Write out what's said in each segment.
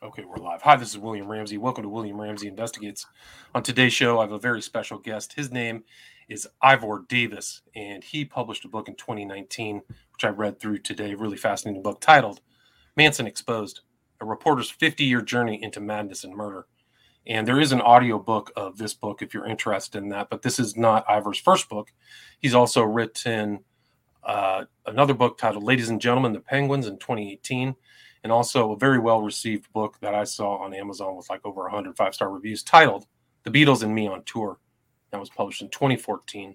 Okay, we're live. Hi, this is William Ramsey. Welcome to William Ramsey Investigates. On today's show, I have a very special guest. His name is Ivor Davis, and he published a book in 2019, which I read through today. Really fascinating book titled Manson Exposed A Reporter's 50 Year Journey into Madness and Murder. And there is an audio book of this book if you're interested in that, but this is not Ivor's first book. He's also written uh, another book titled Ladies and Gentlemen, the Penguins in 2018 and also a very well received book that I saw on Amazon with like over 100 five star reviews titled The Beatles and Me on Tour. That was published in 2014.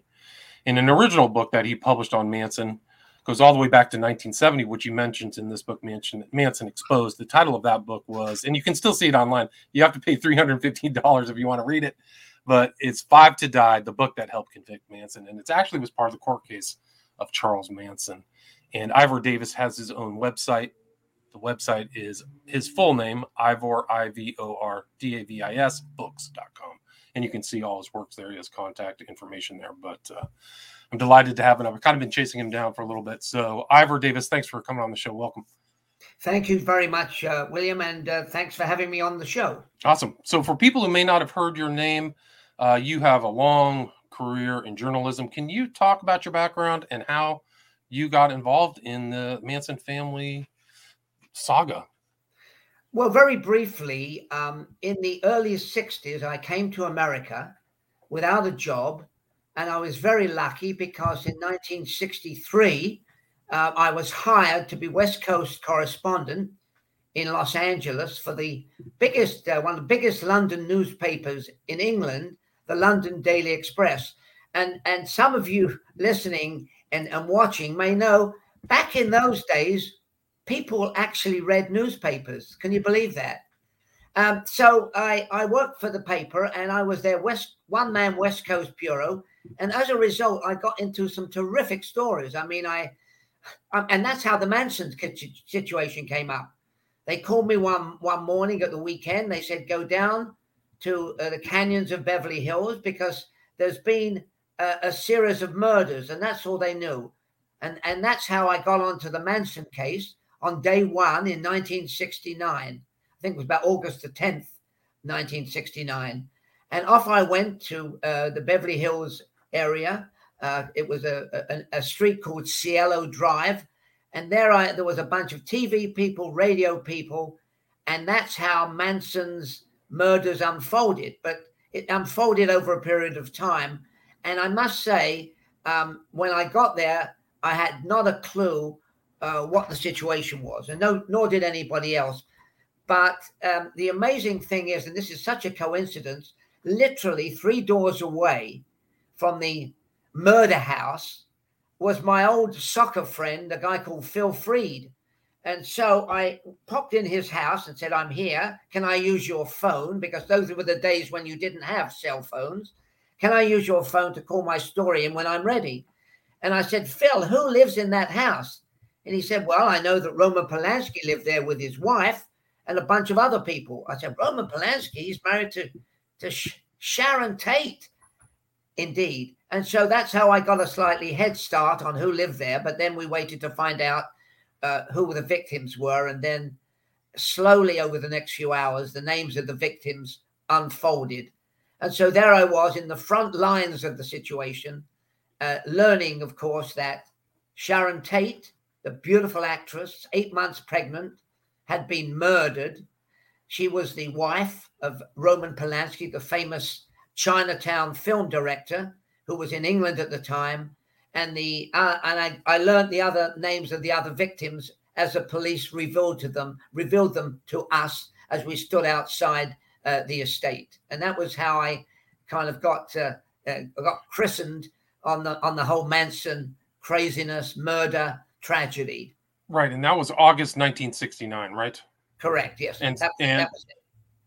And an original book that he published on Manson goes all the way back to 1970, which he mentions in this book, Manson, Manson Exposed. The title of that book was, and you can still see it online. You have to pay $315 if you want to read it, but it's Five to Die, the book that helped convict Manson. And it actually was part of the court case of Charles Manson. And Ivor Davis has his own website, the website is his full name, Ivor, I V O R D A V I S, books.com. And you can see all his works there. He has contact information there. But uh, I'm delighted to have him. I've kind of been chasing him down for a little bit. So, Ivor Davis, thanks for coming on the show. Welcome. Thank you very much, uh, William, and uh, thanks for having me on the show. Awesome. So, for people who may not have heard your name, uh, you have a long career in journalism. Can you talk about your background and how you got involved in the Manson family saga? Well, very briefly, um, in the early 60s, I came to America without a job. And I was very lucky because in 1963, uh, I was hired to be West Coast correspondent in Los Angeles for the biggest, uh, one of the biggest London newspapers in England, the London Daily Express. And, and some of you listening and, and watching may know back in those days, people actually read newspapers. Can you believe that? Um, so I, I worked for the paper and I was their West one man West Coast bureau. And as a result, I got into some terrific stories. I mean, I, I and that's how the Manson situation came up. They called me one one morning at the weekend. They said, go down to uh, the canyons of Beverly Hills because there's been a, a series of murders, and that's all they knew. And, and that's how I got onto the Manson case on day one in 1969. I think it was about August the 10th, 1969. And off I went to uh, the Beverly Hills area. Uh, it was a, a, a, street called Cielo Drive. And there I there was a bunch of TV people, radio people, and that's how Manson's murders unfolded. But it unfolded over a period of time. And I must say, um, when I got there, I had not a clue uh, what the situation was, and no, nor did anybody else. But um, the amazing thing is, and this is such a coincidence, literally three doors away from the murder house was my old soccer friend, a guy called Phil Freed. And so I popped in his house and said, I'm here. Can I use your phone? Because those were the days when you didn't have cell phones. Can I use your phone to call my story in when I'm ready? And I said, Phil, who lives in that house? And he said, Well, I know that Roman Polanski lived there with his wife and a bunch of other people. I said, Roman Polanski, he's married to, to Sharon Tate. Indeed. And so that's how I got a slightly head start on who lived there. But then we waited to find out uh, who the victims were. And then slowly over the next few hours, the names of the victims unfolded. And so there I was in the front lines of the situation, uh, learning, of course, that Sharon Tate the beautiful actress, eight months pregnant, had been murdered. She was the wife of Roman Polanski, the famous Chinatown film director who was in England at the time. And the uh, and I, I learned the other names of the other victims as the police revealed to them, revealed them to us as we stood outside uh, the estate. And that was how I kind of got uh, uh got christened on the on the whole Manson craziness, murder, tragedy. Right, and that was August 1969, right? Correct. Yes, and that, and that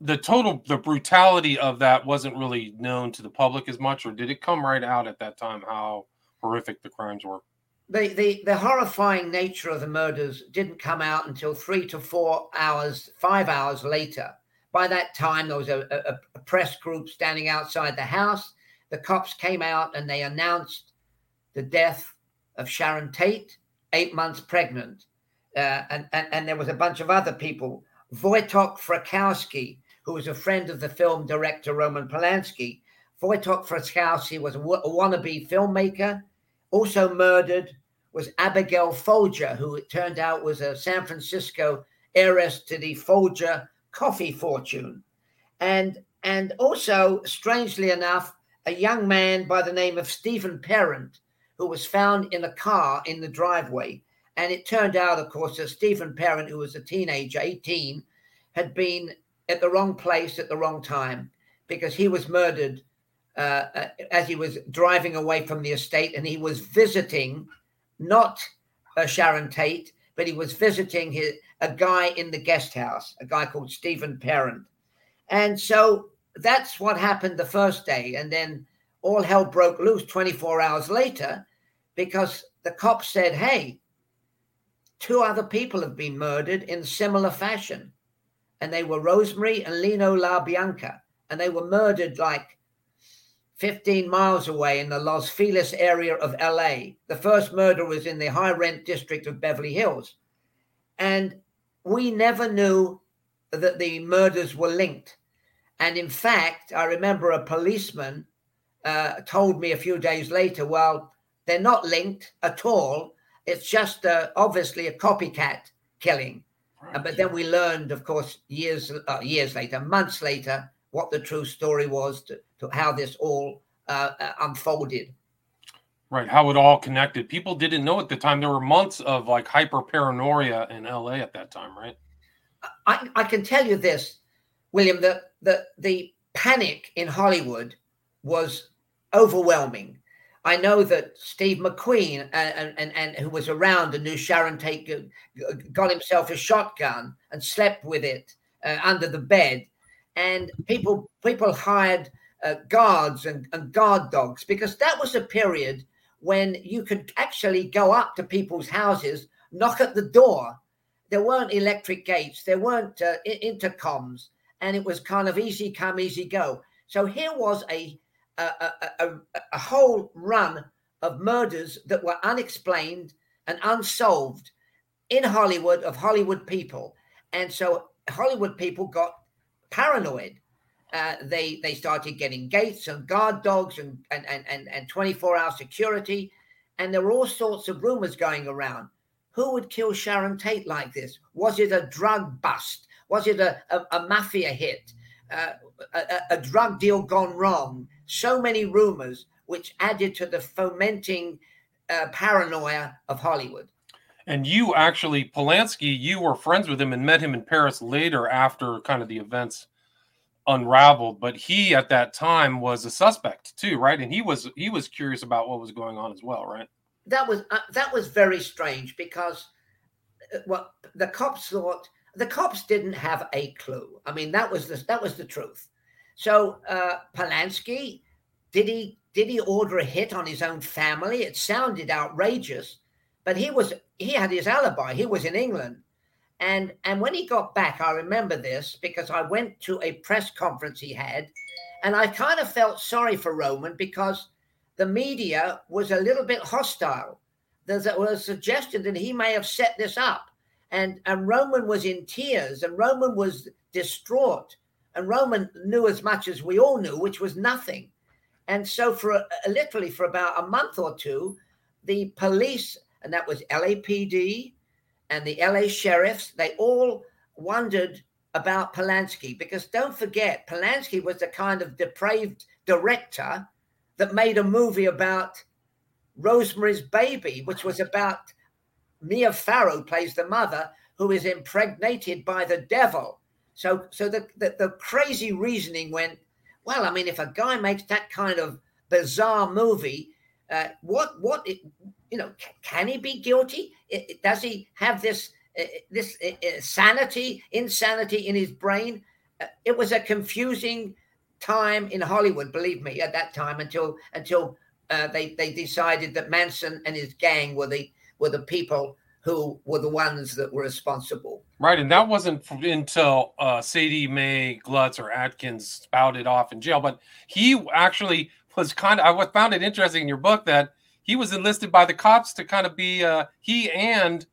the total the brutality of that wasn't really known to the public as much, or did it come right out at that time how horrific the crimes were? The, the the horrifying nature of the murders didn't come out until three to four hours, five hours later. By that time, there was a, a, a press group standing outside the house. The cops came out and they announced the death of Sharon Tate eight months pregnant. Uh, and, and, and there was a bunch of other people Wojtek Frykowski, who was a friend of the film director Roman Polanski. Wojtek Frykowski was a, a wannabe filmmaker, also murdered was Abigail Folger, who it turned out was a San Francisco heiress to the Folger coffee fortune. And and also, strangely enough, a young man by the name of Stephen Parent, who was found in a car in the driveway. And it turned out, of course, that Stephen Parent, who was a teenager, 18, had been at the wrong place at the wrong time because he was murdered uh, uh as he was driving away from the estate and he was visiting not uh, Sharon Tate, but he was visiting his, a guy in the guest house, a guy called Stephen Parent. And so that's what happened the first day. And then all hell broke loose 24 hours later because the cops said, hey, two other people have been murdered in similar fashion. And they were Rosemary and Leno LaBianca. And they were murdered like 15 miles away in the Los Feliz area of LA. The first murder was in the high rent district of Beverly Hills. And we never knew that the murders were linked. And in fact, I remember a policeman uh, told me a few days later, well, they're not linked at all. It's just uh, obviously a copycat killing. Right. Uh, but then we learned, of course, years uh, years later, months later, what the true story was to, to how this all uh, unfolded. Right, how it all connected. People didn't know at the time. There were months of like hyper paranoia in LA at that time, right? I, I can tell you this, William, the, the, the panic in Hollywood was overwhelming. I know that Steve McQueen and, and, and who was around and knew Sharon Tate got himself a shotgun and slept with it uh, under the bed and people people hired uh, guards and, and guard dogs because that was a period when you could actually go up to people's houses, knock at the door. There weren't electric gates, there weren't uh, intercoms, and it was kind of easy come, easy go. So here was a a, a, a, whole run of murders that were unexplained and unsolved in Hollywood of Hollywood people. And so Hollywood people got paranoid. Uh, they they started getting gates and guard dogs and and and and 24 hour security, and there were all sorts of rumors going around. Who would kill Sharon Tate like this? Was it a drug bust? Was it a, a, a mafia hit? Uh, a, a, drug deal gone wrong? So many rumors, which added to the fomenting uh, paranoia of Hollywood. And you actually, Polanski, you were friends with him and met him in Paris later after kind of the events unraveled. But he at that time was a suspect too, right? And he was he was curious about what was going on as well, right? That was uh, that was very strange because uh, what the cops thought the cops didn't have a clue. I mean, that was the that was the truth. So uh, Polanski, did he did he order a hit on his own family? It sounded outrageous, but he was he had his alibi. He was in England. And and when he got back, I remember this because I went to a press conference he had, and I kind of felt sorry for Roman because the media was a little bit hostile. There was a suggestion that he may have set this up. And, and Roman was in tears and Roman was distraught. And Roman knew as much as we all knew, which was nothing. And so, for a, literally for about a month or two, the police and that was LAPD and the LA sheriffs, they all wondered about Polanski because don't forget, Polanski was the kind of depraved director that made a movie about Rosemary's Baby, which was about Mia Farrow plays the mother who is impregnated by the devil. So, so the, the, the crazy reasoning went, well, I mean, if a guy makes that kind of bizarre movie, uh, what what it, you know, can he be guilty? Does he have this uh, this uh, sanity, insanity in his brain? It was a confusing time in Hollywood, believe me, at that time until until uh, they they decided that Manson and his gang were the were the people who were the ones that were responsible. Right, and that wasn't until uh, Sadie Mae Glutz or Atkins spouted off in jail, but he actually was kind of. I found it interesting in your book that he was enlisted by the cops to kind of be uh, he and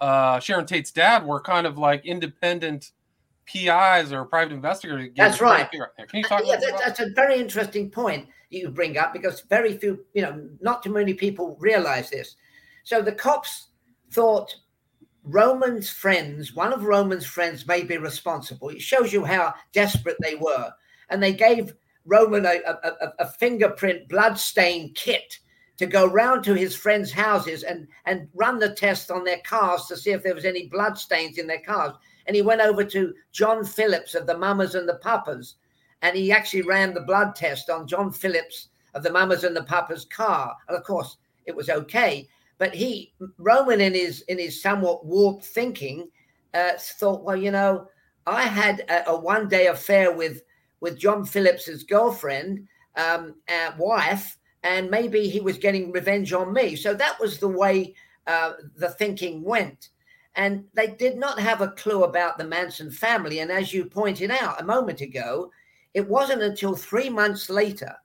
uh, Sharon Tate's dad were kind of like independent PIs or private investigators. That's right. Can you talk yeah, about that, that's a very interesting point you bring up because very few, you know, not too many people realize this. So the cops thought Roman's friends, one of Roman's friends may be responsible. It shows you how desperate they were. And they gave Roman a, a, a fingerprint bloodstain kit to go round to his friends' houses and, and run the test on their cars to see if there was any bloodstains in their cars. And he went over to John Phillips of the Mamas and the Papas, and he actually ran the blood test on John Phillips of the Mamas and the Papas car. And of course, it was okay. But he, Roman, in his in his somewhat warped thinking, uh, thought, well, you know, I had a, a one day affair with with John Phillips's girlfriend, um, uh, wife, and maybe he was getting revenge on me. So that was the way uh, the thinking went. And they did not have a clue about the Manson family. And as you pointed out a moment ago, it wasn't until three months later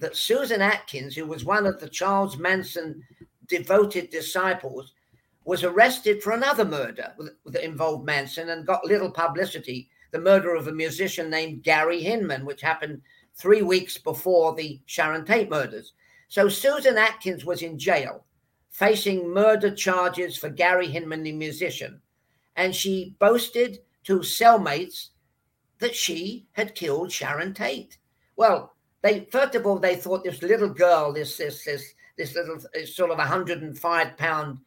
that Susan Atkins, who was one of the Charles Manson devoted disciples, was arrested for another murder that involved Manson and got little publicity the murder of a musician named Gary Hinman, which happened three weeks before the Sharon Tate murders. So Susan Atkins was in jail facing murder charges for Gary Hinman, the musician. And she boasted to cellmates that she had killed Sharon Tate. Well, they first of all they thought this little girl, this this this this little sort of 105 pound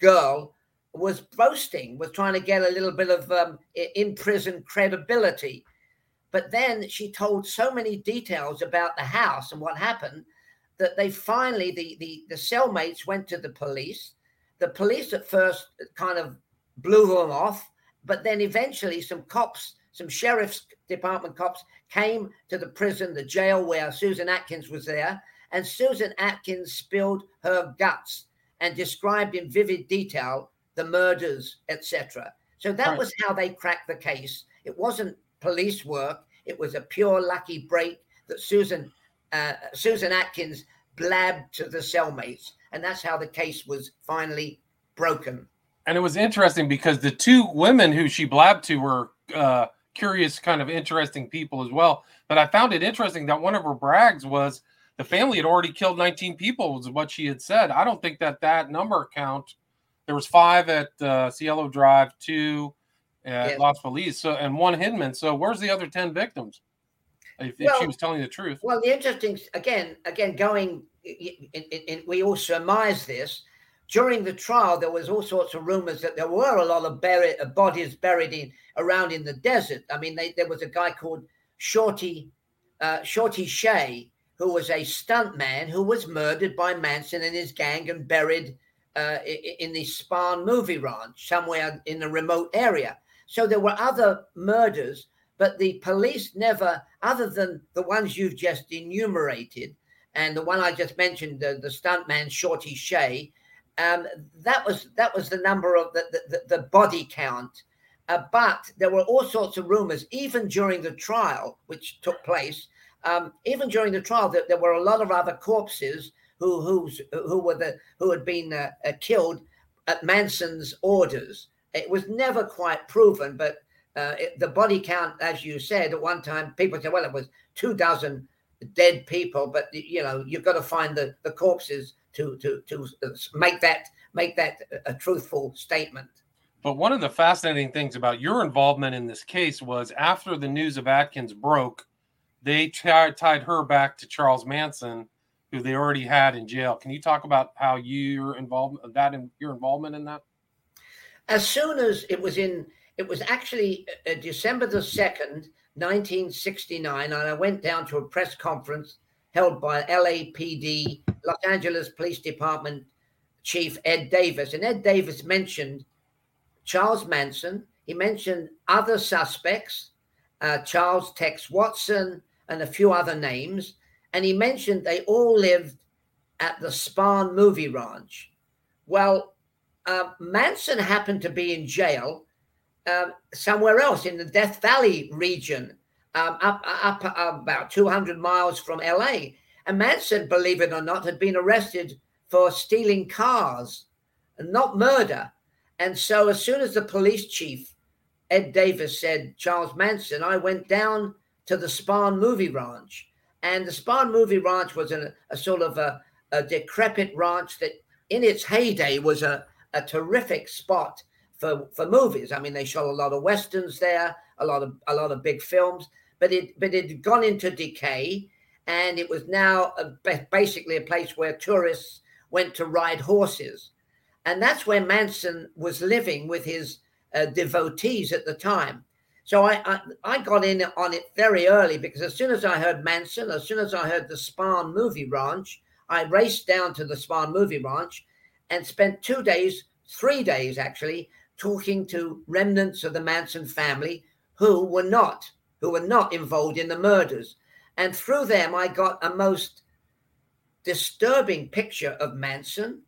girl was boasting, was trying to get a little bit of um, in prison credibility. But then she told so many details about the house and what happened that they finally, the, the, the cellmates went to the police. The police at first kind of blew them off, but then eventually some cops, some sheriff's department cops came to the prison, the jail where Susan Atkins was there, and Susan Atkins spilled her guts and described in vivid detail the murders, etc. So that right. was how they cracked the case. It wasn't police work; it was a pure lucky break that Susan uh, Susan Atkins blabbed to the cellmates, and that's how the case was finally broken. And it was interesting because the two women who she blabbed to were uh, curious, kind of interesting people as well. But I found it interesting that one of her brags was the family had already killed 19 people, was what she had said. I don't think that that number count. There was five at uh, Cielo Drive, two at yeah. Los Feliz, so and one Hinman. So where's the other 10 victims? If, well, if she was telling the truth. Well, the interesting again, again, going, in, in, in, we all surmise this. During the trial, there was all sorts of rumors that there were a lot of buried, uh, bodies buried in around in the desert. I mean, they, there was a guy called Shorty uh, Shorty Shea, who was a stuntman who was murdered by Manson and his gang and buried uh, in the Spahn movie ranch somewhere in a remote area. So there were other murders, but the police never, other than the ones you've just enumerated, and the one I just mentioned, the, the stuntman Shorty Shea, um, that was that was the number of the the, the body count. Uh, but there were all sorts of rumors, even during the trial, which took place. Um, even during the trial, that there were a lot of other corpses who who who were the who had been uh, uh, killed at Manson's orders. It was never quite proven, but uh, it, the body count, as you said at one time, people said, well, it was two dozen dead people, but you know, you've got to find the, the corpses to to to make that make that a truthful statement. But one of the fascinating things about your involvement in this case was after the news of Atkins broke, they t- tied her back to Charles Manson, who they already had in jail. Can you talk about how your involvement that in your involvement in that? As soon as it was in it was actually uh, uh December the 2nd, 1969, and I went down to a press conference held by LAPD, Los Angeles Police Department Chief Ed Davis. And Ed Davis mentioned Charles Manson. He mentioned other suspects, uh, Charles Tex Watson, and a few other names. And he mentioned they all lived at the Spahn movie ranch. Well, uh, Manson happened to be in jail um, somewhere else in the Death Valley region, um, up, up, up about 200 miles from LA. And Manson, believe it or not, had been arrested for stealing cars, and not murder. And so, as soon as the police chief Ed Davis said Charles Manson, I went down to the Spahn movie ranch. And the Spahn movie ranch was a, a sort of a, a, decrepit ranch that in its heyday was a, a terrific spot for, for movies. I mean, they shot a lot of westerns there, a lot of a lot of big films, but it but it had gone into decay, and it was now a, basically a place where tourists went to ride horses, and that's where Manson was living with his uh, devotees at the time. So I, I, I got in on it very early because as soon as I heard Manson, as soon as I heard the Spahn Movie Ranch, I raced down to the Spahn Movie Ranch and spent two days, three days actually, talking to remnants of the Manson family who were not who were not involved in the murders. And through them, I got a most disturbing picture of Manson,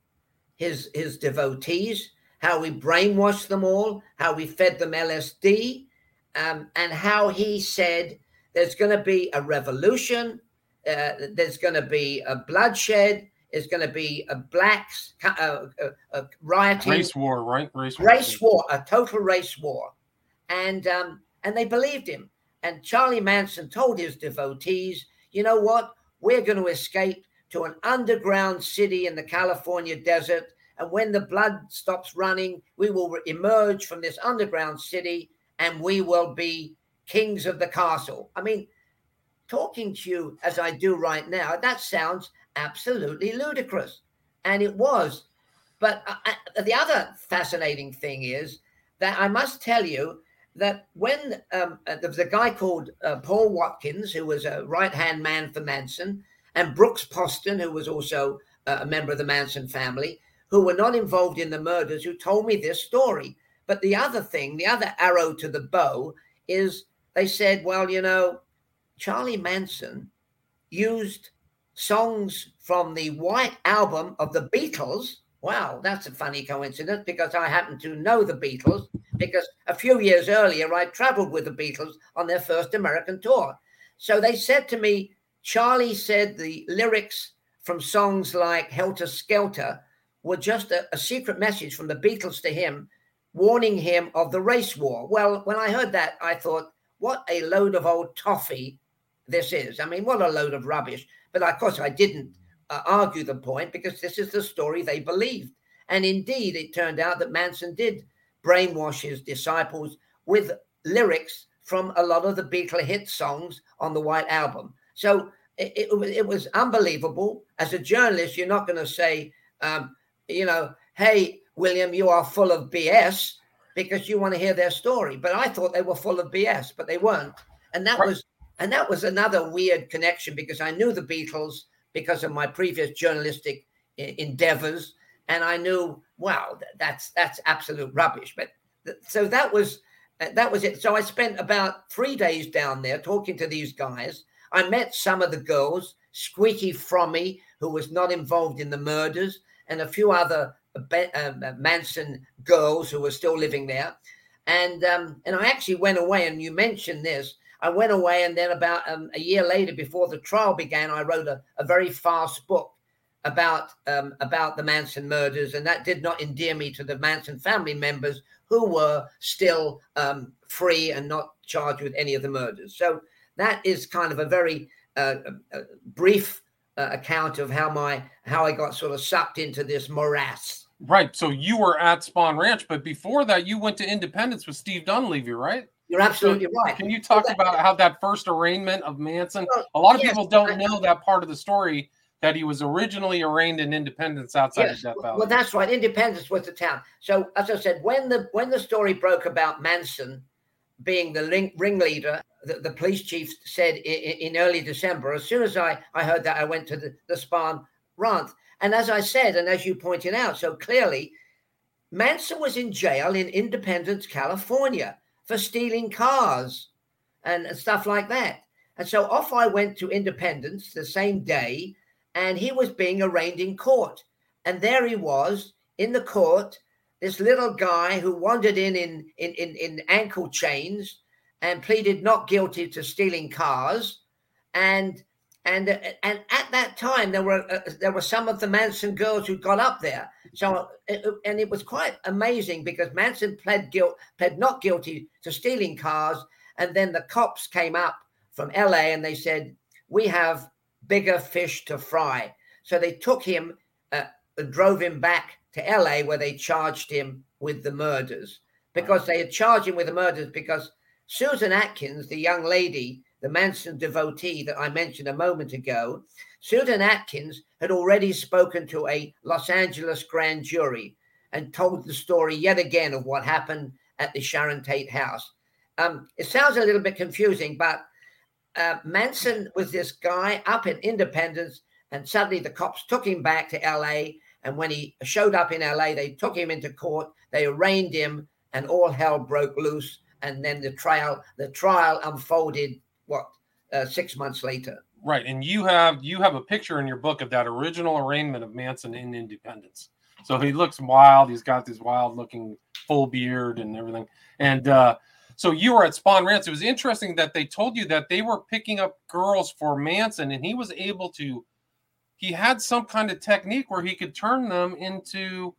his his devotees, how we brainwashed them all, how we fed them LSD, um, and how he said there's going to be a revolution, uh, there's going to be a bloodshed, there's going to be a blacks uh, uh, uh, rioting, race war, right? Race war, race war, a total race war, and um, and they believed him. And Charlie Manson told his devotees, you know what? We're going to escape to an underground city in the California desert. And when the blood stops running, we will emerge from this underground city and we will be kings of the castle. I mean, talking to you as I do right now, that sounds absolutely ludicrous. And it was. But uh, uh, the other fascinating thing is that I must tell you that when um, uh, there was a guy called uh, Paul Watkins, who was a right hand man for Manson, and Brooks Poston, who was also uh, a member of the Manson family, who were not involved in the murders, who told me this story. But the other thing, the other arrow to the bow is they said, well, you know, Charlie Manson used songs from the White Album of the Beatles. Wow, that's a funny coincidence because I happen to know the Beatles because a few years earlier I traveled with the Beatles on their first American tour. So they said to me, Charlie said the lyrics from songs like Helter Skelter were just a, a secret message from the Beatles to him warning him of the race war. Well, when I heard that, I thought, what a load of old toffee this is. I mean, what a load of rubbish. But of course, I didn't uh, argue the point because this is the story they believed. And indeed, it turned out that Manson did brainwash his disciples with lyrics from a lot of the Beatle hit songs on the White Album. So it, it, it was unbelievable. As a journalist, you're not going to say, um, you know, hey, William, you are full of BS because you want to hear their story. But I thought they were full of BS, but they weren't. And that right. was and that was another weird connection because I knew the Beatles because of my previous journalistic endeavors, and I knew, wow, that's that's absolute rubbish. But so that was uh, that was it. So I spent about three days down there talking to these guys. I met some of the girls, Squeaky Fromme, who was not involved in the murders, and a few other um, Manson girls who were still living there. And um, and I actually went away, and you mentioned this. I went away, and then about um, a year later, before the trial began, I wrote a, a very fast book about um, about the Manson murders, and that did not endear me to the Manson family members who were still um, free and not charged with any of the murders. So that is kind of a very uh, uh, brief uh, account of how my how I got sort of sucked into this morass. Right. So you were at Spahn Ranch, but before that, you went to Independence with Steve Dunleavy, right? You're absolutely so right. Can you talk about how that first arraignment of Manson? a lot of yes, people don't know that part of the story that he was originally arraigned in Independence outside yes. of Death Valley. Well, that's right. Independence was the town. So, as I said, when the when the story broke about Manson being the ring, ringleader, the, the, police chief said in, in, early December. As soon as I I heard that, I went to the, the Spahn ranch. And as I said, and as you pointed out so clearly, Manson was in jail in Independence, California for stealing cars and stuff like that. And so off I went to Independence the same day, and he was being arraigned in court. And there he was in the court, this little guy who wandered in in, in, in, in ankle chains and pleaded not guilty to stealing cars. And and uh, and at that time there were uh, there were some of the Manson girls who got up there. So and it was quite amazing because Manson pled guilt pled not guilty to stealing cars, and then the cops came up from L.A. and they said we have bigger fish to fry. So they took him, uh, drove him back to L.A. where they charged him with the murders because they had charged him with the murders because Susan Atkins, the young lady the Manson devotee that I mentioned a moment ago, Susan Atkins had already spoken to a Los Angeles grand jury and told the story yet again of what happened at the Sharon Tate house. Um, it sounds a little bit confusing, but uh, Manson was this guy up in Independence, and suddenly the cops took him back to LA. And when he showed up in LA, they took him into court, they arraigned him, and all hell broke loose. And then the trial, the trial unfolded what uh, six months later. Right, and you have you have a picture in your book of that original arraignment of Manson in Independence. So he looks wild. He's got this wild looking full beard and everything. And uh, so you were at Spahn Ranch. It was interesting that they told you that they were picking up girls for Manson, and he was able to. He had some kind of technique where he could turn them into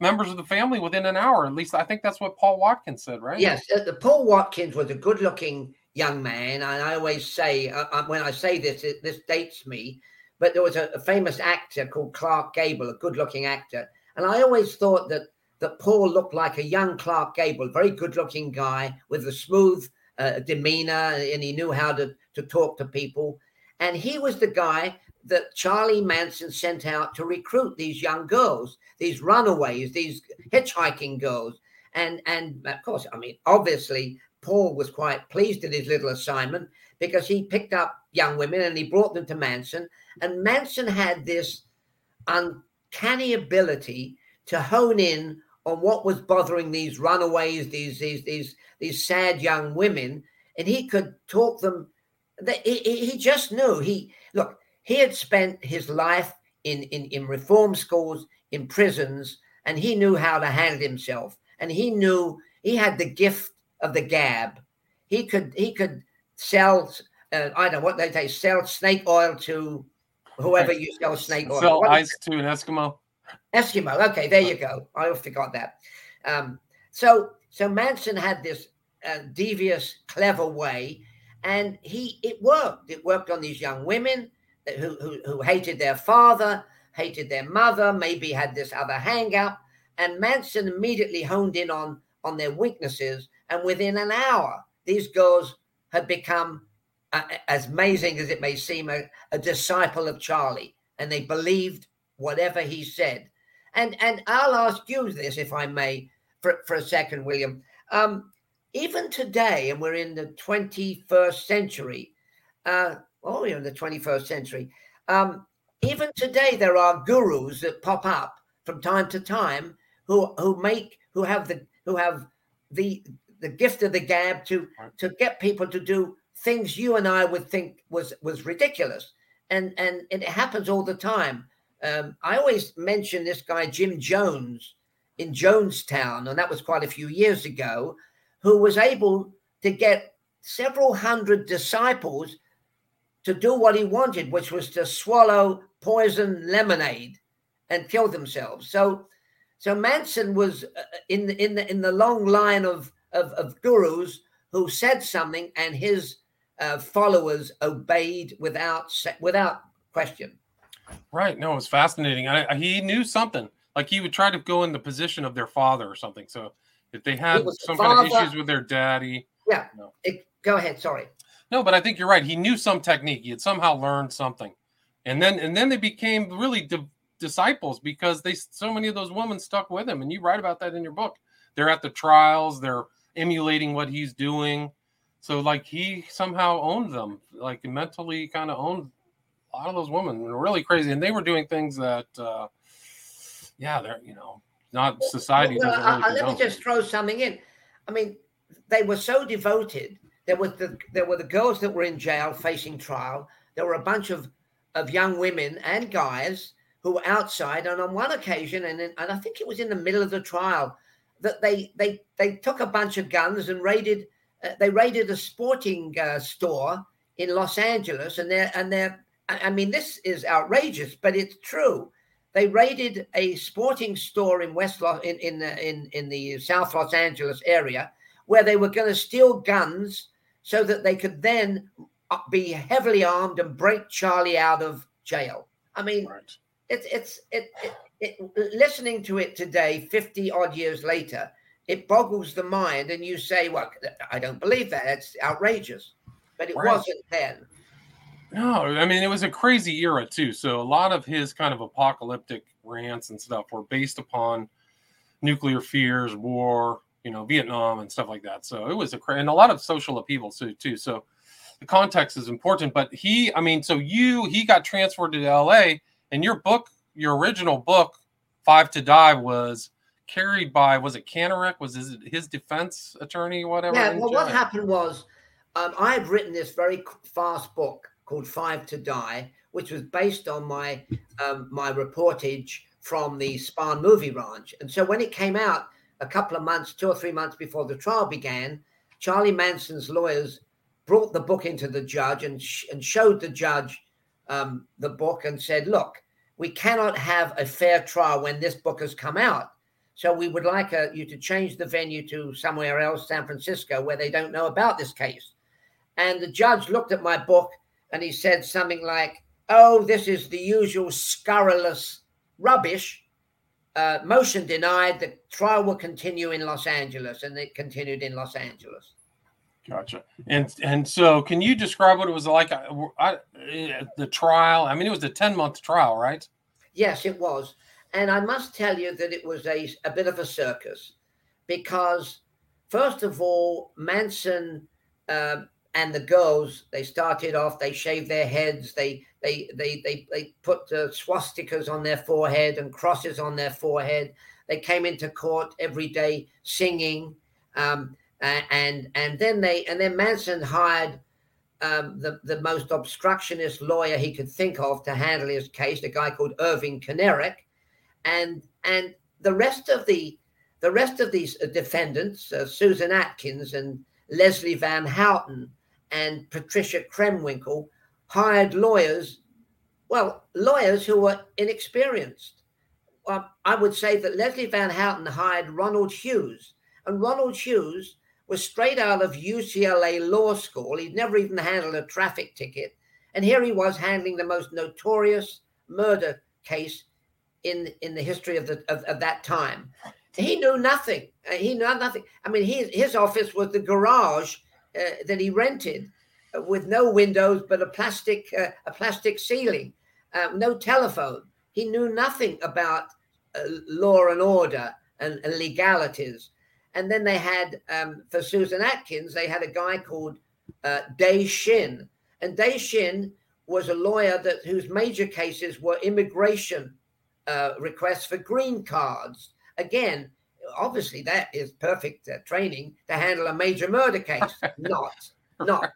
members of the family within an hour. At least I think that's what Paul Watkins said, right? Yes, uh, the Paul Watkins was a good-looking young man. And I always say, uh, uh, when I say this, it, this dates me, but there was a, a, famous actor called Clark Gable, a good looking actor. And I always thought that, that Paul looked like a young Clark Gable, very good looking guy with a smooth uh, demeanor, and he knew how to, to talk to people. And he was the guy that Charlie Manson sent out to recruit these young girls, these runaways, these hitchhiking girls. And and of course, I mean, obviously, Paul was quite pleased at his little assignment because he picked up young women and he brought them to Manson. And Manson had this uncanny ability to hone in on what was bothering these runaways, these these these these sad young women, and he could talk them. He, he just knew. He look. He had spent his life in, in in reform schools, in prisons, and he knew how to handle himself. And he knew he had the gift of the gab. He could he could sell uh, I don't know what they say sell snake oil to whoever you sell snake oil. Sell ice to an Eskimo. Eskimo. Okay, there you go. I forgot that. Um, so so Manson had this uh, devious, clever way, and he it worked. It worked on these young women who, who who hated their father, hated their mother, maybe had this other hang up, and Manson immediately honed in on on their weaknesses and within an hour, these girls had become, uh, as amazing as it may seem, a, a disciple of Charlie. And they believed whatever he said. And and I'll ask you this, if I may, for, for a second, William. Um, even today, and we're in the 21st century, uh, oh, we're in the 21st century. Um, even today, there are gurus that pop up from time to time who who make who have the who have the the gift of the gab to to get people to do things you and I would think was was ridiculous, and and it happens all the time. Um, I always mention this guy Jim Jones in Jonestown, and that was quite a few years ago, who was able to get several hundred disciples to do what he wanted, which was to swallow poison lemonade and kill themselves. So, so Manson was uh, in the, in the in the long line of of, of gurus who said something and his uh, followers obeyed without without question. Right. No, it was fascinating. I, he knew something. Like he would try to go in the position of their father or something. So if they had some kind of issues with their daddy. Yeah. You know. it, go ahead. Sorry. No, but I think you're right. He knew some technique. He had somehow learned something, and then and then they became really di- disciples because they so many of those women stuck with him. And you write about that in your book. They're at the trials. They're emulating what he's doing. So like he somehow owned them, like mentally kind of owned a lot of those women. Really crazy, and they were doing things that, uh, yeah, they're you know not society. Well, well, really let me just throw something in. I mean, they were so devoted. There was the there were the girls that were in jail facing trial. There were a bunch of of young women and guys who were outside. And on one occasion, and, in, and I think it was in the middle of the trial, that they they they took a bunch of guns and raided uh, they raided a sporting uh, store in Los Angeles and their and their I mean, this is outrageous, but it's true. They raided a sporting store in West Los, in in in in the South Los Angeles area where they were going to steal guns so that they could then uh, be heavily armed and break Charlie out of jail. I mean, right. it's it's it, it, it, listening to it today, fifty odd years later, it boggles the mind, and you say, "Well, I don't believe that. It's outrageous," but it right. wasn't then. No, I mean it was a crazy era too. So a lot of his kind of apocalyptic rants and stuff were based upon nuclear fears, war, you know, Vietnam and stuff like that. So it was a cra- and a lot of social upheaval too. Too. So the context is important. But he, I mean, so you he got transferred to L.A. and your book, your original book, Five to Die, was carried by was it Kanarek? Was his, his defense attorney, whatever? Yeah. Well, what happened was um, I had written this very fast book called Five to Die, which was based on my um, my reportage from the Spahn movie ranch. And so when it came out a couple of months, two or three months before the trial began, Charlie Manson's lawyers brought the book into the judge and, sh- and showed the judge um, the book and said, look, we cannot have a fair trial when this book has come out. So we would like uh, you to change the venue to somewhere else, San Francisco, where they don't know about this case. And the judge looked at my book and he said something like, oh, this is the usual scurrilous rubbish uh, motion denied. The trial will continue in Los Angeles, and it continued in Los Angeles. Gotcha. And and so, can you describe what it was like? I, I, the trial. I mean, it was a ten month trial, right? Yes, it was. And I must tell you that it was a, a bit of a circus because, first of all, Manson uh, and the girls they started off they shaved their heads they they they they, they put swastikas on their forehead and crosses on their forehead they came into court every day singing um, and and then they and then manson hired um, the, the most obstructionist lawyer he could think of to handle his case, a guy called Irving Kanarek, and and the rest of the the rest of these defendants, uh, Susan Atkins and Leslie Van Houten, and Patricia Krenwinkel hired lawyers, well, lawyers who were inexperienced. Well, I would say that Leslie Van Houten hired Ronald Hughes, and Ronald Hughes was straight out of UCLA Law School. He'd never even handled a traffic ticket. And here he was handling the most notorious murder case in, in the history of, the, of, of that time. He knew nothing. Uh, he knew nothing. I mean, his, his office was the garage uh, that he rented uh, with no windows but a plastic uh, a plastic ceiling, uh, no telephone. He knew nothing about uh, law and order and, and, legalities. And then they had um, for Susan Atkins, they had a guy called uh, Daye Shinn, and Daye Shinn was a lawyer that whose major cases were immigration requests for green cards. Again, obviously that is perfect uh, training to handle a major murder case. not, not.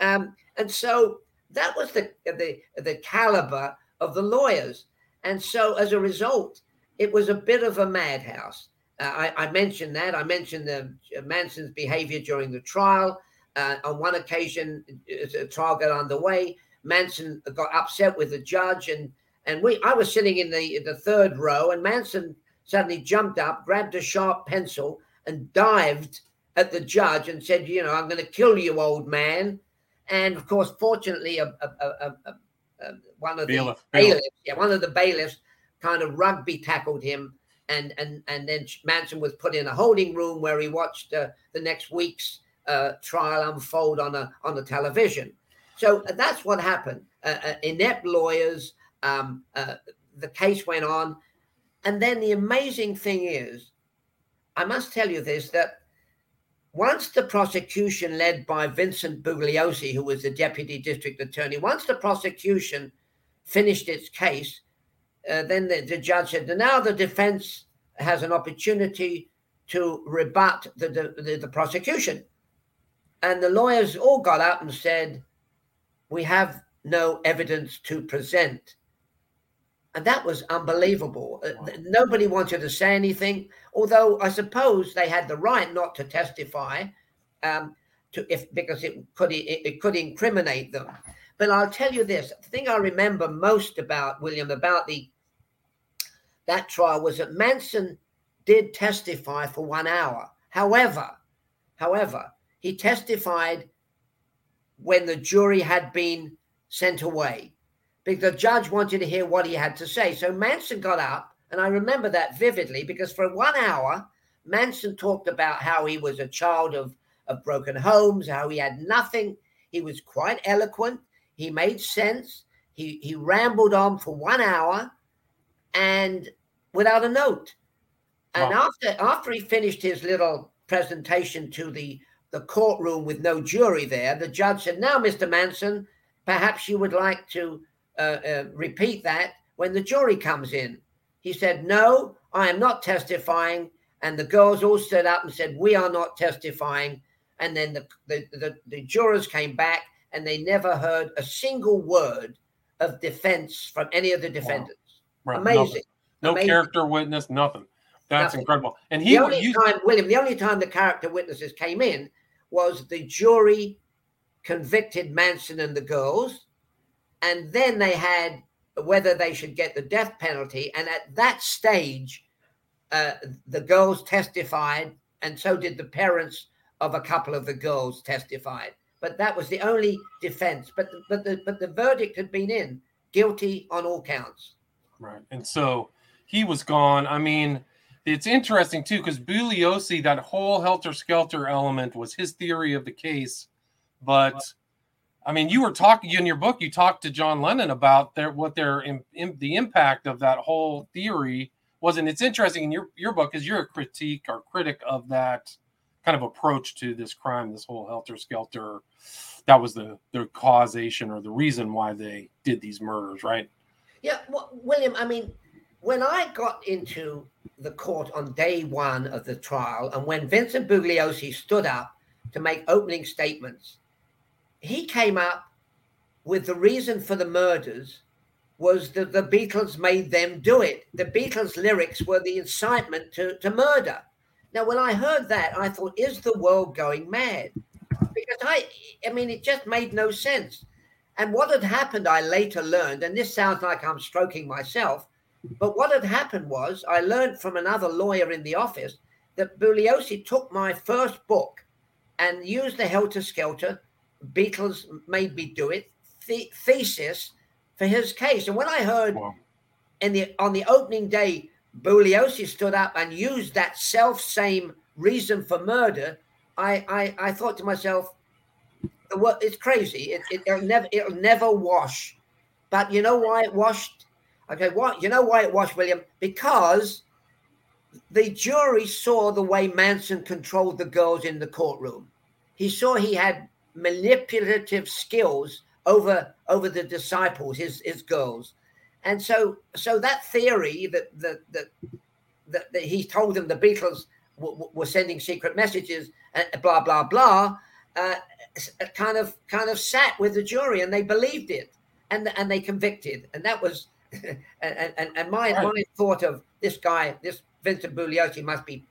Um, and so that was the, the the caliber of the lawyers. And so as a result, it was a bit of a madhouse. Uh, I, I, mentioned that. I mentioned the uh, Manson's behavior during the trial. Uh, on one occasion, as the trial got underway, Manson got upset with the judge, and and we I was sitting in the the third row, and Manson suddenly jumped up, grabbed a sharp pencil, and dived at the judge and said, "You know, I'm going to kill you, old man." And of course, fortunately, a, a, a, one of Bailiff. the bailiffs, yeah, one of the bailiffs, kind of rugby tackled him, and and and then Manson was put in a holding room where he watched uh, the next week's uh, trial unfold on a on the television. So uh, that's what happened. Uh, uh, inept lawyers. Um, uh, the case went on. And then the amazing thing is, I must tell you this that once the prosecution led by Vincent Bugliosi, who was the deputy district attorney, once the prosecution finished its case, uh, then the, the, judge said, now the defense has an opportunity to rebut the, the, the prosecution. And the lawyers all got up and said, we have no evidence to present. And that was unbelievable. Uh, wow. Nobody wanted to say anything, although I suppose they had the right not to testify, um, to if because it could it, it could incriminate them. But I'll tell you this: the thing I remember most about William about the that trial was that Manson did testify for one hour. However, however, he testified when the jury had been sent away because the judge wanted to hear what he had to say. So Manson got up, and I remember that vividly because for one hour, Manson talked about how he was a child of, of broken homes, how he had nothing. He was quite eloquent. He made sense. He, he rambled on for one hour and without a note. And wow. after after he finished his little presentation to the, the courtroom with no jury there, the judge said, Now, Mr. Manson, perhaps you would like to uh, uh, repeat that when the jury comes in. He said, No, I am not testifying. And the girls all stood up and said, We are not testifying. And then the, the, the, the jurors came back and they never heard a single word of defense from any of the defendants. Wow. Right. Amazing. No Amazing. character witness, nothing. That's nothing. incredible. And he the only you, time, William, the only time the character witnesses came in was the jury convicted Manson and the girls, and then they had whether they should get the death penalty. And at that stage, uh, the girls testified, and so did the parents of a couple of the girls testified. But that was the only defense. But the, but the but the verdict had been in guilty on all counts. Right, and so he was gone. I mean, it's interesting too because Bugliosi, that whole helter skelter element was his theory of the case, but. I mean, you were talking in your book. You talked to John Lennon about their what their in, in, the impact of that whole theory was, and it's interesting in your your book because you're a critique or critic of that kind of approach to this crime, this whole helter skelter. That was the the causation or the reason why they did these murders, right? Yeah, well, William. I mean, when I got into the court on day one of the trial, and when Vincent Bugliosi stood up to make opening statements, he came up with the reason for the murders was that the Beatles made them do it. The Beatles' lyrics were the incitement to, to murder. Now, when I heard that, I thought, is the world going mad? Because I, I mean, it just made no sense. And what had happened, I later learned, and this sounds like I'm stroking myself, but what had happened was I learned from another lawyer in the office that Bugliosi took my first book and used the Helter Skelter, Beatles made me do it, the thesis for his case. And when I heard wow. in the on the opening day, Bugliosi stood up and used that self same reason for murder, I, I I thought to myself, what it's crazy. It, it, will never it'll never wash. But you know why it washed? Okay, what you know why it washed, William? Because the jury saw the way Manson controlled the girls in the courtroom. He saw he had manipulative skills over over the disciples, his his girls, and so so that theory that that that, that, that he told them the Beatles w- w- were sending secret messages, and blah blah blah, uh, kind of kind of sat with the jury, and they believed it, and and they convicted, and that was. and, and, and my, right. my thought of this guy, this Vincent Bugliosi must be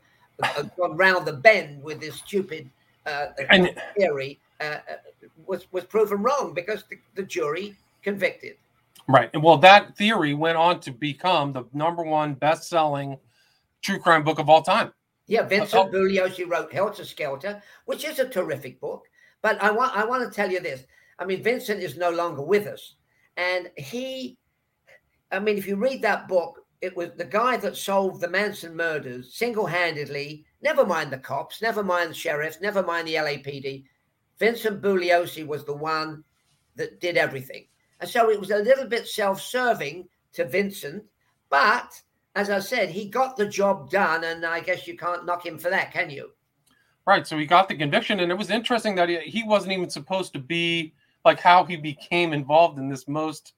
uh, gone round the bend with this stupid uh, and, theory uh, uh, was was proven wrong because the, the jury convicted. Right, and well, that theory went on to become the number one best-selling true crime book of all time. Yeah, Vincent oh. Bugliosi wrote Helter Skelter, which is a terrific book. But I want I want to tell you this. I mean, Vincent is no longer with us, and he. I mean, if you read that book, it was the guy that solved the Manson murders single-handedly. Never mind the cops, never mind the sheriffs, never mind the LAPD. Vincent Bugliosi was the one that did everything. And so it was a little bit self serving to Vincent. But as I said, he got the job done. And I guess you can't knock him for that, can you? Right. So he got the conviction. And it was interesting that he, he wasn't even supposed to be like how he became involved in this most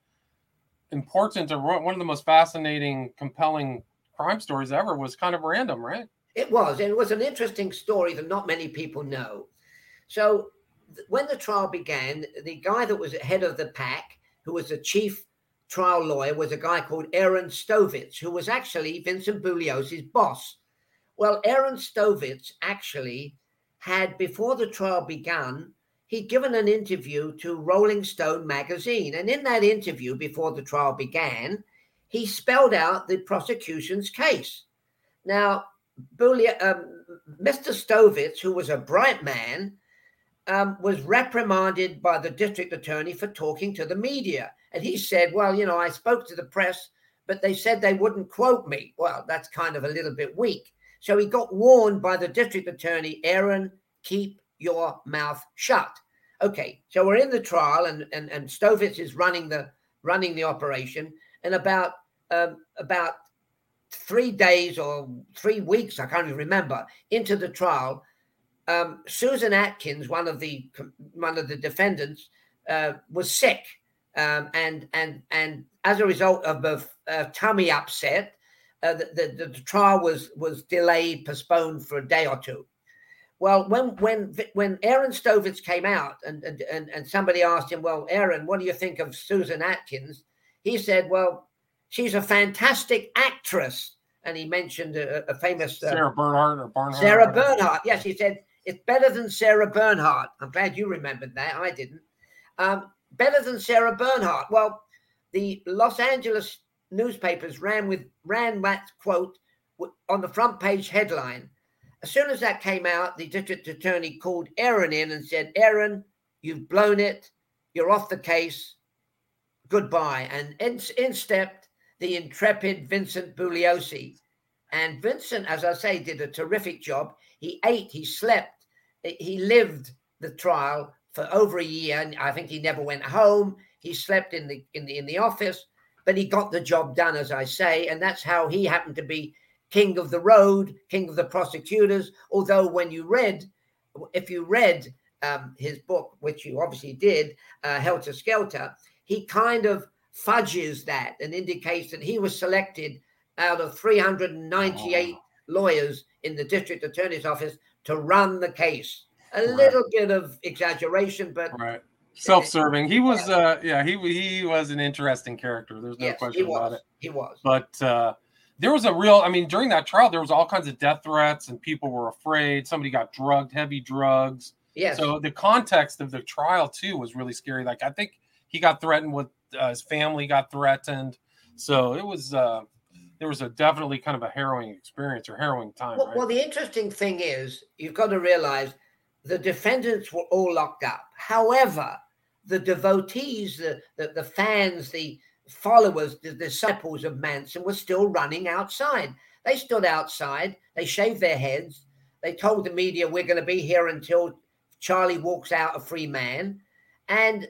important or one of the most fascinating, compelling crime stories ever was kind of random, right? It was. It was an interesting story that not many people know. So when the trial began, the guy that was head of the pack, who was the chief trial lawyer, was a guy called Aaron Stovitz, who was actually Vincent Bugliosi's boss. Well, Aaron Stovitz actually had, before the trial began, he'd given an interview to Rolling Stone magazine. And in that interview, before the trial began, he spelled out the prosecution's case. Now, Bulia, um, Mr. Stovitz, who was a bright man, um, was reprimanded by the district attorney for talking to the media. And he said, Well, you know, I spoke to the press, but they said they wouldn't quote me. Well, that's kind of a little bit weak. So he got warned by the district attorney, Aaron, keep your mouth shut. Okay, so we're in the trial, and and, and Stovitz is running the running the operation, and about um, about three days or three weeks, I can't even remember, into the trial, um, Susan Atkins, one of the one of the defendants, uh, was sick, um, and and and as a result of a, a tummy upset, uh, the, the, the trial was was delayed, postponed for a day or two. Well, when when when Aaron Stovitz came out and, and and somebody asked him, "Well, Aaron, what do you think of Susan Atkins?" He said, "Well, she's a fantastic actress." And he mentioned a, a famous uh, Sarah Bernhardt or Barnhart. Sarah Bernhardt. Yes, he said it's better than Sarah Bernhardt. I'm glad you remembered that. I didn't. Um, better than Sarah Bernhardt. Well, the Los Angeles newspapers ran with ran that quote on the front page headline. As soon as that came out, the district attorney called Aaron in and said, "Aaron, you've blown it. You're off the case. Goodbye." And in, in stepped the intrepid Vincent Bugliosi. And Vincent, as I say, did a terrific job. He ate, he slept, he lived the trial for over a year. And I think he never went home. He slept in the in the in the office, but he got the job done, as I say, and that's how he happened to be king of the road, king of the prosecutors. Although when you read, if you read um, his book, which you obviously did, uh, Helter Skelter, he kind of fudges that and indicates that he was selected out of 398 oh. Lawyers in the district attorney's office to run the case. A right. little bit of exaggeration, but right. self-serving. He was, yeah. uh, yeah, he he was an interesting character. There's no yes, question about it. He was, but uh, there was a real. I mean, during that trial, there was all kinds of death threats, and people were afraid. Somebody got drugged, heavy drugs. Yeah. So the context of the trial too was really scary. Like I think he got threatened with uh, his family got threatened. So it was. Uh, there was a definitely kind of a harrowing experience or harrowing time. Well, right? well, the interesting thing is you've got to realize the defendants were all locked up. However, the devotees, the, the, the fans, the followers, the disciples of Manson were still running outside. They stood outside, they shaved their heads, they told the media, We're going to be here until Charlie walks out a free man. And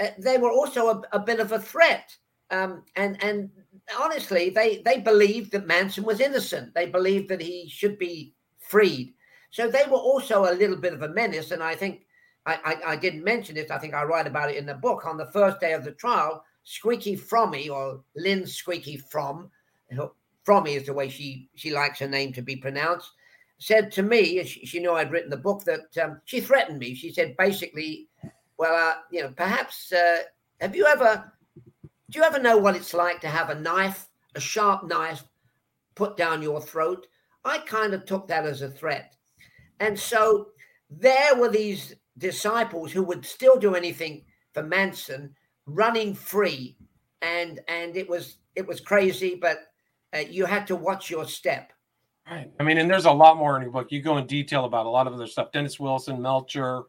uh, they were also a, a, bit of a threat. Um, and and honestly, they they believed that Manson was innocent. They believed that he should be freed. So they were also a little bit of a menace. And I think I, I, I didn't mention it. I think I write about it in the book. On the first day of the trial, Squeaky Fromme or Lynn Squeaky Fromme, Fromme is the way she she likes her name to be pronounced, said to me, she, she knew I'd written the book, that um, she threatened me. She said basically, well, uh, you know, perhaps uh, have you ever do you ever know what it's like to have a knife, a sharp knife, put down your throat? I kind of took that as a threat. And so there were these disciples who would still do anything for Manson running free. And and it was it was crazy, but uh, you had to watch your step. Right. I mean, and there's a lot more in your book. You go in detail about a lot of other stuff. Dennis Wilson, Melcher,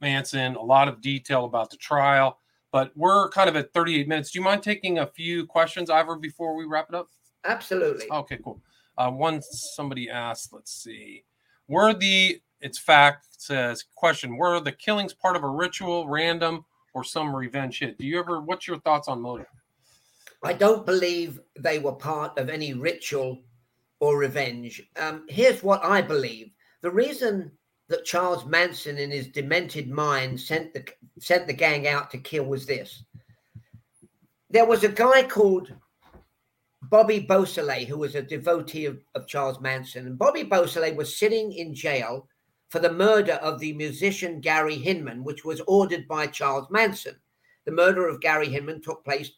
Manson, a lot of detail about the trial but we're kind of at 38 minutes. Do you mind taking a few questions, Ivor, before we wrap it up? Absolutely. Okay, cool. Uh, one somebody asked, let's see, were the it's fact says question were the killings part of a ritual, random, or some revenge hit? Do you ever? What's your thoughts on motive? I don't believe they were part of any ritual or revenge. Um, here's what I believe: the reason that Charles Manson, in his demented mind, sent the sent the gang out to kill was this. There was a guy called Bobby Beausoleil, who was a devotee of, of Charles Manson. And Bobby Beausoleil was sitting in jail for the murder of the musician Gary Hinman, which was ordered by Charles Manson. The murder of Gary Hinman took place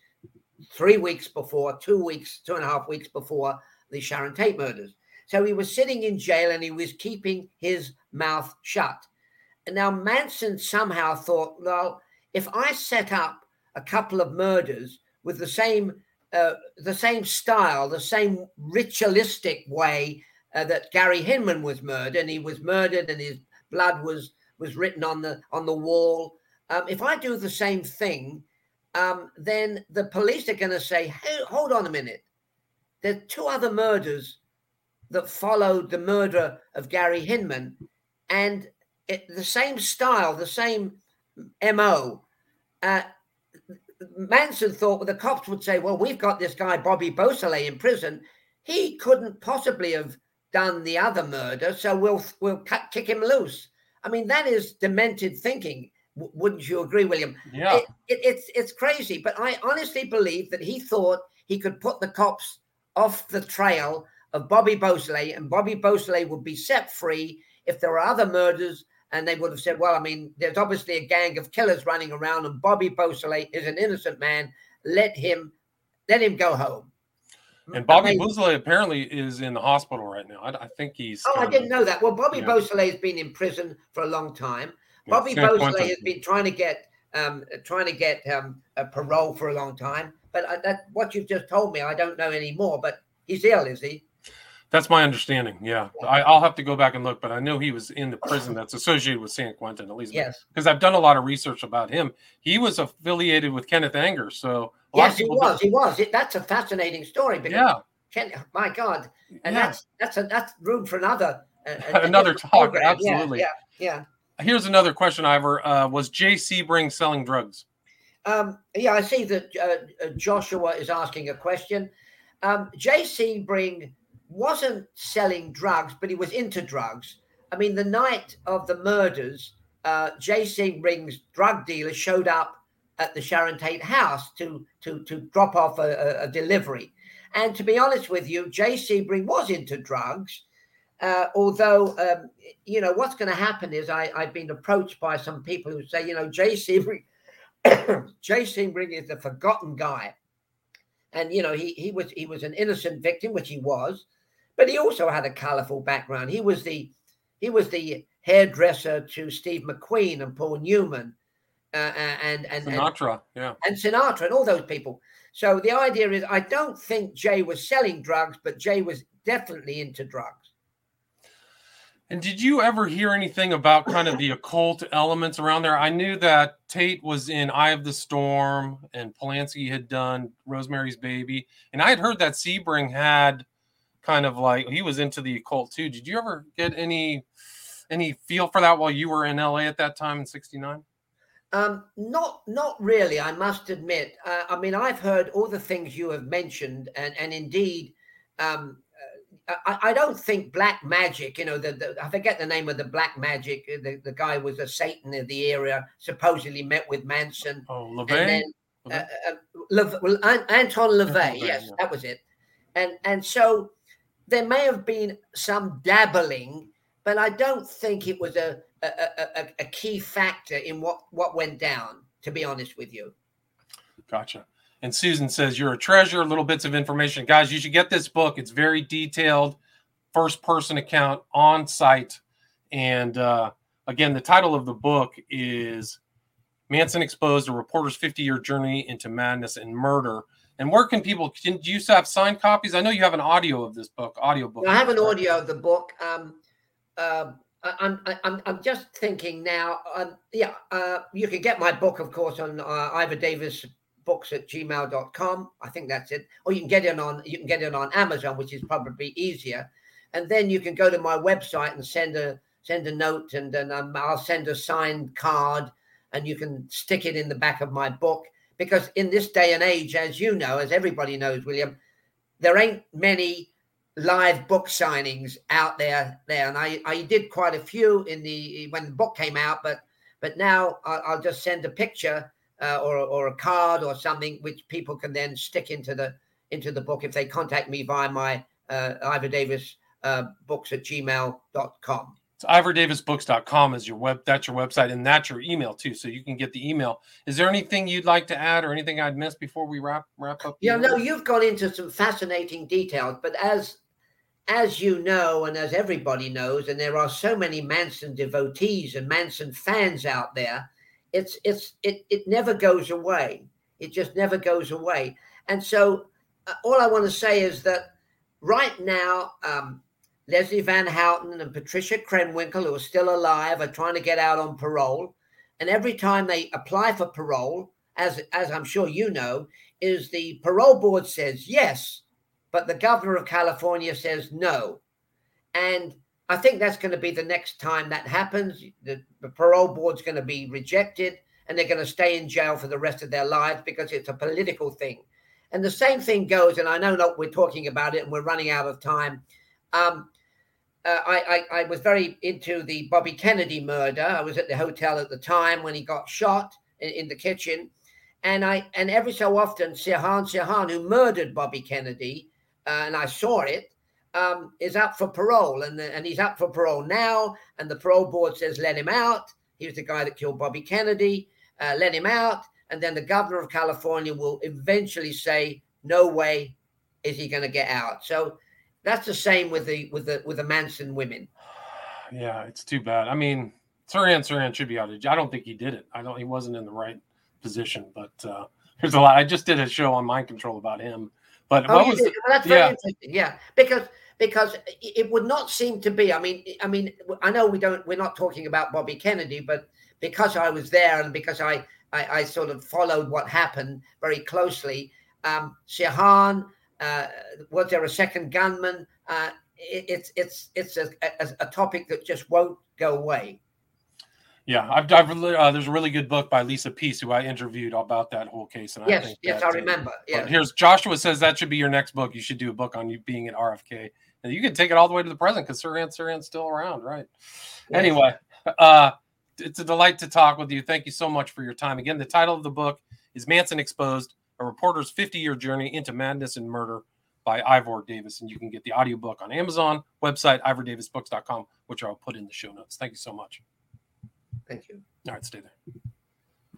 three weeks before, two weeks, two and a half weeks before the Sharon Tate murders. So he was sitting in jail and he was keeping his mouth shut. And now Manson somehow thought, well, if I set up a couple of murders with the same uh, the same style, the same ritualistic way uh, that Gary Hinman was murdered, and he was murdered, and his blood was was written on the on the wall. Um, if I do the same thing, um, then the police are going to say, "Hey, hold on a minute. There are two other murders that followed the murder of Gary Hinman, and it, the same style, the same mo." Uh, Manson thought well, the cops would say, well, we've got this guy, Bobby Beausoleil, in prison. He couldn't possibly have done the other murder, so we'll we'll cut, kick him loose. I mean, that is demented thinking. W- wouldn't you agree, William? Yeah. It, it, it's it's crazy, but I honestly believe that he thought he could put the cops off the trail of Bobby Beausoleil, and Bobby Beausoleil would be set free if there were other murders and they would have said, well, I mean, there's obviously a gang of killers running around, and Bobby Beausoleil is an innocent man. Let him, let him go home. And Bobby Beausoleil apparently is in the hospital right now. I, I think he's. Oh, I didn't know that. Well, Bobby yeah. Beausoleil has been in prison for a long time. Yeah, Bobby Beausoleil has been trying to get um, trying to get um, a parole for a long time. But I, that what you've just told me, I don't know anymore. But he's ill, is he? That's my understanding. Yeah, I, will have to go back and look, but I know he was in the prison that's associated with San Quentin, at least. Yes, because I've done a lot of research about him. He was affiliated with Kenneth Anger, so yes, he was. He was. It, that's a fascinating story. Because yeah. Ken, my God, and yeah. that's that's a, that's room for another uh, another talk. Program. Absolutely. Yeah, yeah, yeah. Here's another question, Ivor. Uh, was Jay Sebring selling drugs? Um, yeah, I see that uh, uh, Joshua is asking a question. Um, Sebring wasn't selling drugs, but he was into drugs. I mean, the night of the murders, uh, Jay Sebring's drug dealer showed up at the Sharon Tate house to to to drop off a, a, delivery. And to be honest with you, Jay Sebring was into drugs. Uh, although, um, you know, what's going to happen is I, I've been approached by some people who say, you know, Jay Sebring, Jay Sebring is a forgotten guy. And, you know, he, he was he was an innocent victim, which he was. But he also had a colorful background. He was the he was the hairdresser to Steve McQueen and Paul Newman, uh, and and Sinatra, and, yeah, and Sinatra and all those people. So the idea is, I don't think Jay was selling drugs, but Jay was definitely into drugs. And did you ever hear anything about kind of the occult elements around there? I knew that Tate was in Eye of the Storm and Polanski had done Rosemary's Baby. And I had heard that Sebring had kind of like he was into the occult too. Did you ever get any any feel for that while you were in LA at that time in '69? Um, not not really. I must admit. Uh, I mean, I've heard all the things you have mentioned, and and indeed, um, uh, I, I, don't think black magic. You know, the, the, I forget the name of the black magic. Uh, the, the guy was a Satan of the area. Supposedly met with Manson. Oh, LaVey. Uh, uh, Le, well, Anton LaVey. Yes, yeah. that was it. And and so there may have been some dabbling, but I don't think it was a, a, a, a key factor in what, what went down, to be honest with you. Gotcha. And Susan says, You're a treasure, little bits of information. Guys, you should get this book. It's very detailed, first person account on site. And uh, again, the title of the book is Manson Exposed A Reporter's 50 Year Journey into Madness and Murder. And where can people? Can do you still have signed copies? I know you have an audio of this book, audio book. I have an audio of the book. Um, uh, I'm, I'm, I'm just thinking now. Um, yeah, uh, you can get my book, of course, on uh, Ivor Davis books at gmail.com. I think that's it. Or you can get it on you can get it on Amazon, which is probably easier. And then you can go to my website and send a send a note, and then um, I'll send a signed card, and you can stick it in the back of my book because in this day and age, as you know, as everybody knows, William, there ain't many live book signings out there there. And I, I did quite a few in the when the book came out but but now I'll, I'll just send a picture uh, or, or a card or something which people can then stick into the into the book if they contact me via my uh, Ivor Davis uh, books at gmail.com so ivordavisbooks.com is your web. That's your website, and that's your email too. So you can get the email. Is there anything you'd like to add, or anything I'd missed before we wrap wrap up? Yeah, no, you've gone into some fascinating details, but as as you know, and as everybody knows, and there are so many Manson devotees and Manson fans out there, it's it's it it never goes away. It just never goes away. And so, uh, all I want to say is that right now, um, Leslie Van Houten and Patricia Krenwinkel, who are still alive, are trying to get out on parole. And every time they apply for parole, as as I'm sure you know, is the parole board says yes, but the governor of California says no. And I think that's going to be the next time that happens. The, the parole board's going to be rejected and they're going to stay in jail for the rest of their lives because it's a political thing. And the same thing goes, and I know not we're talking about it and we're running out of time. Um, uh, I, I, I was very into the Bobby Kennedy murder. I was at the hotel at the time when he got shot in, in the kitchen, and I and every so often Sirhan Sirhan, who murdered Bobby Kennedy, uh, and I saw it, um, is up for parole, and and he's up for parole now. And the parole board says let him out. He was the guy that killed Bobby Kennedy. Uh, let him out, and then the governor of California will eventually say, "No way, is he going to get out?" So that's the same with the with the with the Manson women. Yeah, it's too bad. I mean, Sirhan Sirhan should be out. I don't think he did it. I don't. He wasn't in the right position. But uh, there's a lot. I just did a show on mind control about him but oh, that's very yeah. interesting. Yeah, because because it would not seem to be. I mean, I mean, I know we don't. We're not talking about Bobby Kennedy, but because I was there and because I I, I sort of followed what happened very closely. Um, Sirhan, uh, was there a second gunman? Uh, it, it's it's it's a, a, a topic that just won't go away. Yeah, I've, I've uh, there's a really good book by Lisa Pease who I interviewed about that whole case. And yes, I yes, that, I remember. Yeah. Here's Joshua says that should be your next book. You should do a book on you being at RFK, and you can take it all the way to the present because Sirhan Sirhan's still around, right? Yes. Anyway, uh, it's a delight to talk with you. Thank you so much for your time. Again, the title of the book is Manson Exposed: A Reporter's 50-Year Journey into Madness and Murder by Ivor Davis, and you can get the audiobook on Amazon website ivordavisbooks.com, which I'll put in the show notes. Thank you so much. Thank you. All right, stay there.